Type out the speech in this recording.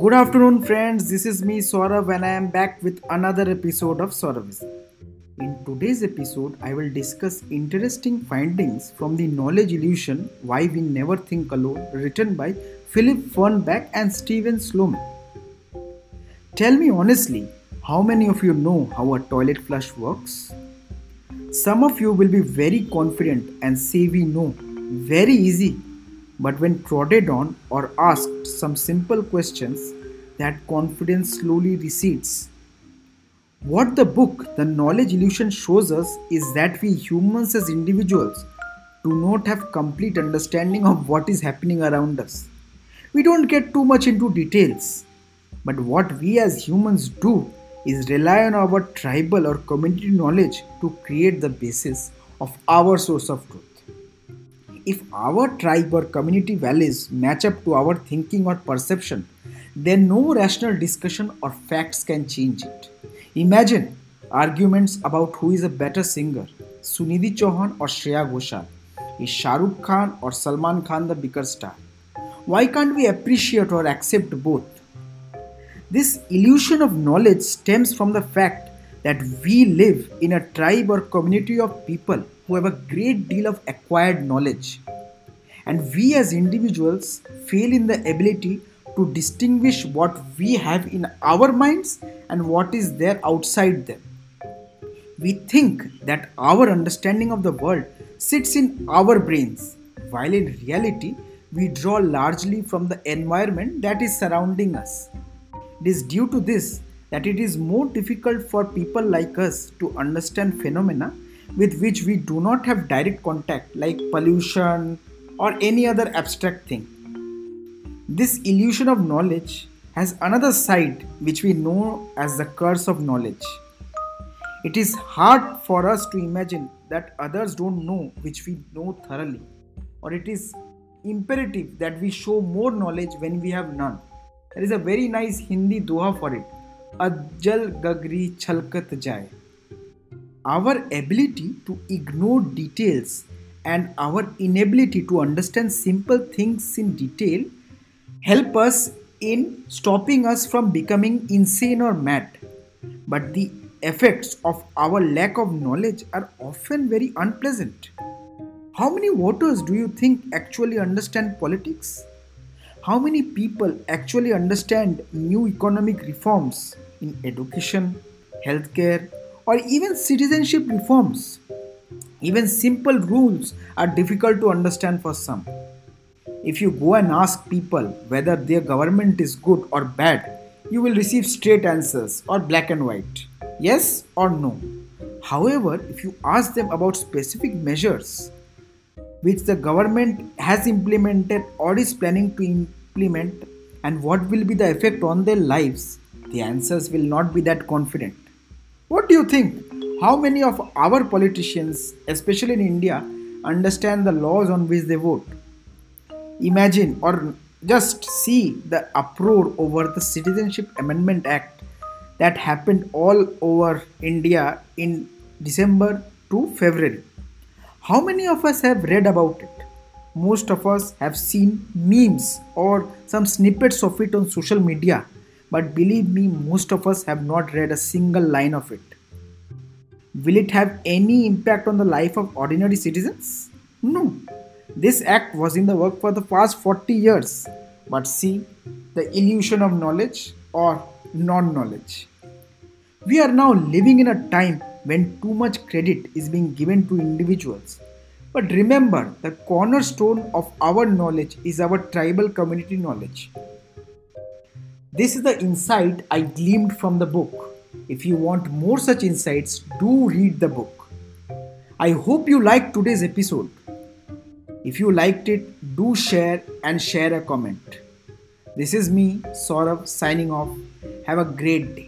Good afternoon, friends. This is me, Saurav, and I am back with another episode of Sauravism. In today's episode, I will discuss interesting findings from the Knowledge Illusion Why We Never Think Alone, written by Philip Fernbach and Steven Sloman. Tell me honestly, how many of you know how a toilet flush works? Some of you will be very confident and say we know. Very easy but when prodded on or asked some simple questions, that confidence slowly recedes. What the book, The Knowledge Illusion, shows us is that we humans as individuals do not have complete understanding of what is happening around us. We don't get too much into details, but what we as humans do is rely on our tribal or community knowledge to create the basis of our source of truth. If our tribe or community values match up to our thinking or perception, then no rational discussion or facts can change it. Imagine arguments about who is a better singer, Sunidhi Chauhan or Shreya Ghoshal. Is Shah Rukh Khan or Salman Khan the bigger star? Why can't we appreciate or accept both? This illusion of knowledge stems from the fact that we live in a tribe or community of people who have a great deal of acquired knowledge. And we as individuals fail in the ability to distinguish what we have in our minds and what is there outside them. We think that our understanding of the world sits in our brains, while in reality, we draw largely from the environment that is surrounding us. It is due to this that it is more difficult for people like us to understand phenomena with which we do not have direct contact, like pollution or any other abstract thing. This illusion of knowledge has another side which we know as the curse of knowledge. It is hard for us to imagine that others don't know which we know thoroughly, or it is imperative that we show more knowledge when we have none. There is a very nice Hindi doha for it. Ajal gagri chalkat jai our ability to ignore details and our inability to understand simple things in detail help us in stopping us from becoming insane or mad. But the effects of our lack of knowledge are often very unpleasant. How many voters do you think actually understand politics? How many people actually understand new economic reforms in education, healthcare, or even citizenship reforms. Even simple rules are difficult to understand for some. If you go and ask people whether their government is good or bad, you will receive straight answers or black and white, yes or no. However, if you ask them about specific measures which the government has implemented or is planning to implement and what will be the effect on their lives, the answers will not be that confident. What do you think? How many of our politicians, especially in India, understand the laws on which they vote? Imagine or just see the uproar over the Citizenship Amendment Act that happened all over India in December to February. How many of us have read about it? Most of us have seen memes or some snippets of it on social media but believe me, most of us have not read a single line of it. Will it have any impact on the life of ordinary citizens? No. This act was in the work for the past 40 years. But see, the illusion of knowledge or non knowledge. We are now living in a time when too much credit is being given to individuals. But remember, the cornerstone of our knowledge is our tribal community knowledge. This is the insight I gleaned from the book. If you want more such insights, do read the book. I hope you liked today's episode. If you liked it, do share and share a comment. This is me, Saurav, signing off. Have a great day.